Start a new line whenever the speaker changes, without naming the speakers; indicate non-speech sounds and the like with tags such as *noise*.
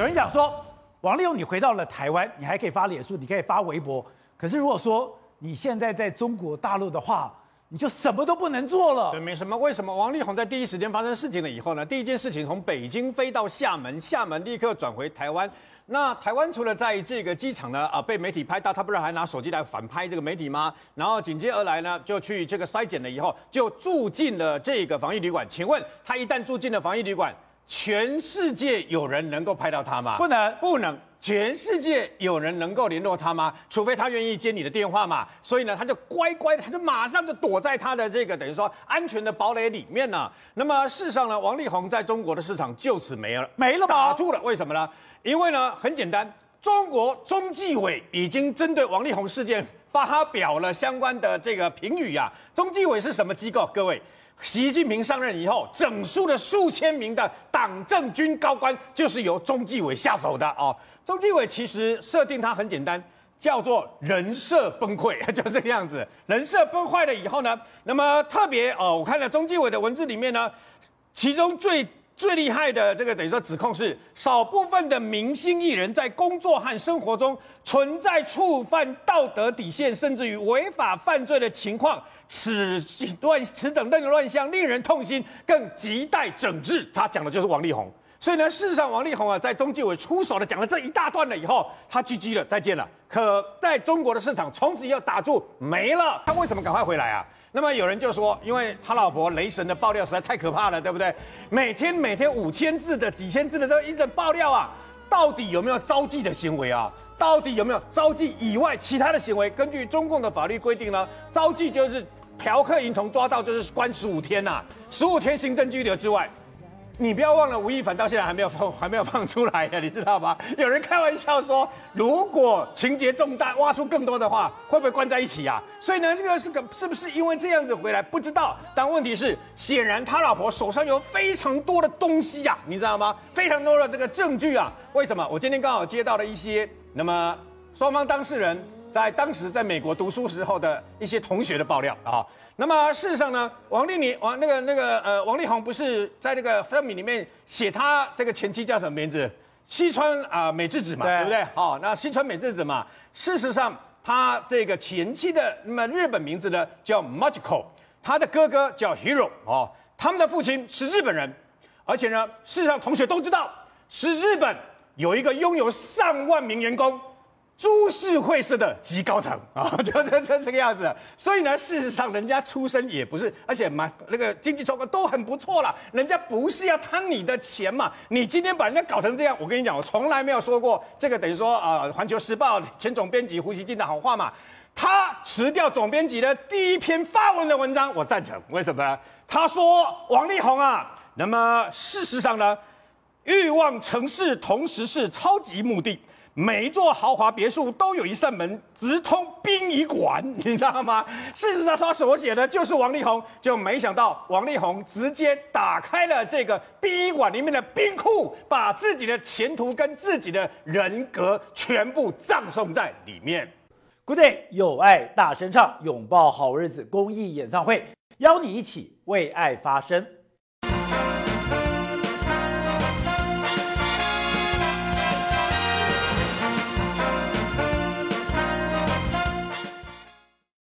有人讲说，王力宏你回到了台湾，你还可以发脸书，你可以发微博。可是如果说你现在在中国大陆的话，你就什么都不能做了。
对，没什么。为什么王力宏在第一时间发生事情了以后呢？第一件事情从北京飞到厦门，厦门立刻转回台湾。那台湾除了在这个机场呢，啊，被媒体拍到，他不是还拿手机来反拍这个媒体吗？然后紧接而来呢，就去这个筛检了以后，就住进了这个防疫旅馆。请问他一旦住进了防疫旅馆，全世界有人能够拍到他吗？
不能，
不能。全世界有人能够联络他吗？除非他愿意接你的电话嘛。所以呢，他就乖乖的，他就马上就躲在他的这个等于说安全的堡垒里面呢。那么事实上呢，王力宏在中国的市场就此没了，
没了，
打住了。为什么呢？因为呢，很简单，中国中纪委已经针对王力宏事件发表了相关的这个评语呀。中纪委是什么机构？各位，习近平上任以后，整数的数千名的党政军高官，就是由中纪委下手的哦。中纪委其实设定它很简单，叫做人设崩溃，*laughs* 就这个样子。人设崩坏了以后呢，那么特别哦，我看了中纪委的文字里面呢，其中最。最厉害的这个等于说指控是少部分的明星艺人，在工作和生活中存在触犯道德底线，甚至于违法犯罪的情况，此乱此等等的乱象令人痛心，更亟待整治。他讲的就是王力宏。所以呢，事实上王力宏啊，在中纪委出手了，讲了这一大段了以后，他 GG 了，再见了。可在中国的市场，从此要打住没了。他为什么赶快回来啊？那么有人就说，因为他老婆雷神的爆料实在太可怕了，对不对？每天每天五千字的、几千字的都一直爆料啊，到底有没有招妓的行为啊？到底有没有招妓以外其他的行为？根据中共的法律规定呢，招妓就是嫖客淫童抓到就是关十五天呐、啊，十五天行政拘留之外。你不要忘了，吴亦凡到现在还没有放，*laughs* 还没有放出来呀，你知道吗？有人开玩笑说，如果情节重大，挖出更多的话，会不会关在一起呀？所以呢，这个是个是不是因为这样子回来不知道？但问题是，显然他老婆手上有非常多的东西呀，你知道吗？非常多的这个证据啊。为什么？我今天刚好接到了一些，那么双方当事人在当时在美国读书时候的一些同学的爆料啊。那么事实上呢，王力你王那个那个呃，王力宏不是在那个声明里面写他这个前妻叫什么名字？西川啊、呃、美智子嘛，对，对不对？哦，那西川美智子嘛，事实上他这个前妻的那么日本名字呢叫 Magiko，他的哥哥叫 Hero 哦，他们的父亲是日本人，而且呢，事实上同学都知道，是日本有一个拥有上万名员工。株式会社的极高层啊，就 *laughs* 这这这个样子。所以呢，事实上人家出身也不是，而且蛮那个经济状况都很不错了。人家不是要贪你的钱嘛？你今天把人家搞成这样，我跟你讲，我从来没有说过这个等于说啊，呃《环球时报》前总编辑胡锡进的好话嘛。他辞掉总编辑的第一篇发文的文章，我赞成。为什么？他说王力宏啊，那么事实上呢，欲望城市同时是超级目的。每一座豪华别墅都有一扇门直通殡仪馆，*laughs* 你知道吗？事实上，他所写的就是王力宏，就没想到王力宏直接打开了这个殡仪馆里面的冰库，把自己的前途跟自己的人格全部葬送在里面。
Good day，有爱大声唱，拥抱好日子公益演唱会，邀你一起为爱发声。